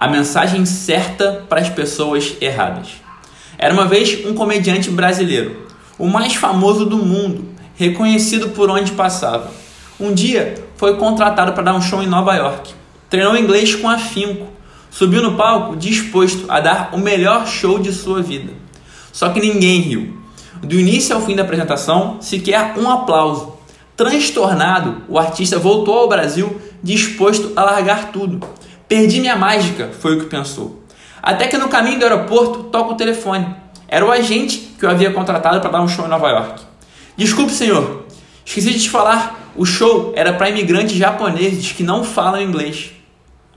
A mensagem certa para as pessoas erradas. Era uma vez um comediante brasileiro, o mais famoso do mundo, reconhecido por onde passava. Um dia foi contratado para dar um show em Nova York. Treinou inglês com afinco. Subiu no palco disposto a dar o melhor show de sua vida. Só que ninguém riu. Do início ao fim da apresentação, sequer um aplauso. Transtornado, o artista voltou ao Brasil disposto a largar tudo. Perdi minha mágica, foi o que pensou. Até que no caminho do aeroporto toca o telefone. Era o agente que o havia contratado para dar um show em Nova York. Desculpe, senhor, esqueci de te falar. O show era para imigrantes japoneses que não falam inglês.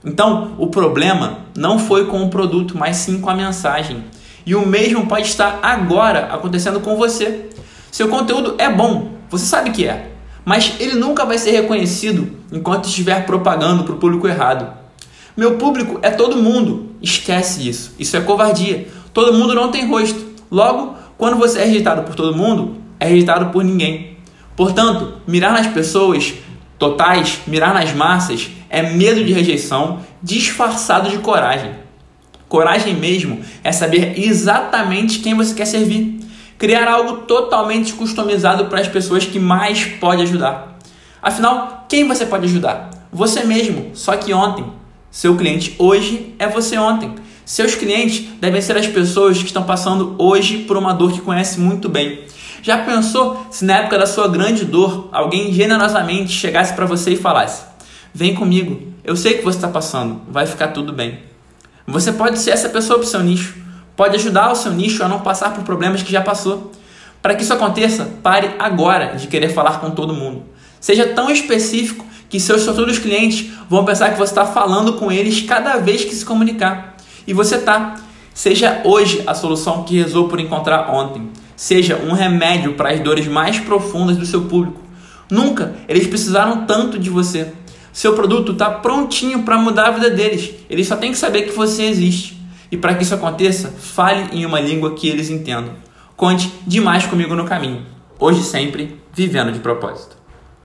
Então, o problema não foi com o produto, mas sim com a mensagem. E o mesmo pode estar agora acontecendo com você. Seu conteúdo é bom, você sabe que é, mas ele nunca vai ser reconhecido enquanto estiver propagando para o público errado. Meu público é todo mundo, esquece isso, isso é covardia. Todo mundo não tem rosto. Logo, quando você é rejeitado por todo mundo, é rejeitado por ninguém. Portanto, mirar nas pessoas totais, mirar nas massas, é medo de rejeição disfarçado de coragem. Coragem mesmo é saber exatamente quem você quer servir. Criar algo totalmente customizado para as pessoas que mais pode ajudar. Afinal, quem você pode ajudar? Você mesmo, só que ontem. Seu cliente hoje é você ontem. Seus clientes devem ser as pessoas que estão passando hoje por uma dor que conhece muito bem. Já pensou se na época da sua grande dor alguém generosamente chegasse para você e falasse: Vem comigo, eu sei que você está passando, vai ficar tudo bem. Você pode ser essa pessoa para o seu nicho. Pode ajudar o seu nicho a não passar por problemas que já passou. Para que isso aconteça, pare agora de querer falar com todo mundo. Seja tão específico que seus futuros clientes vão pensar que você está falando com eles cada vez que se comunicar. E você está. Seja hoje a solução que rezou por encontrar ontem. Seja um remédio para as dores mais profundas do seu público. Nunca eles precisaram tanto de você. Seu produto está prontinho para mudar a vida deles. Eles só têm que saber que você existe. E para que isso aconteça, fale em uma língua que eles entendam. Conte demais comigo no caminho. Hoje sempre, vivendo de propósito.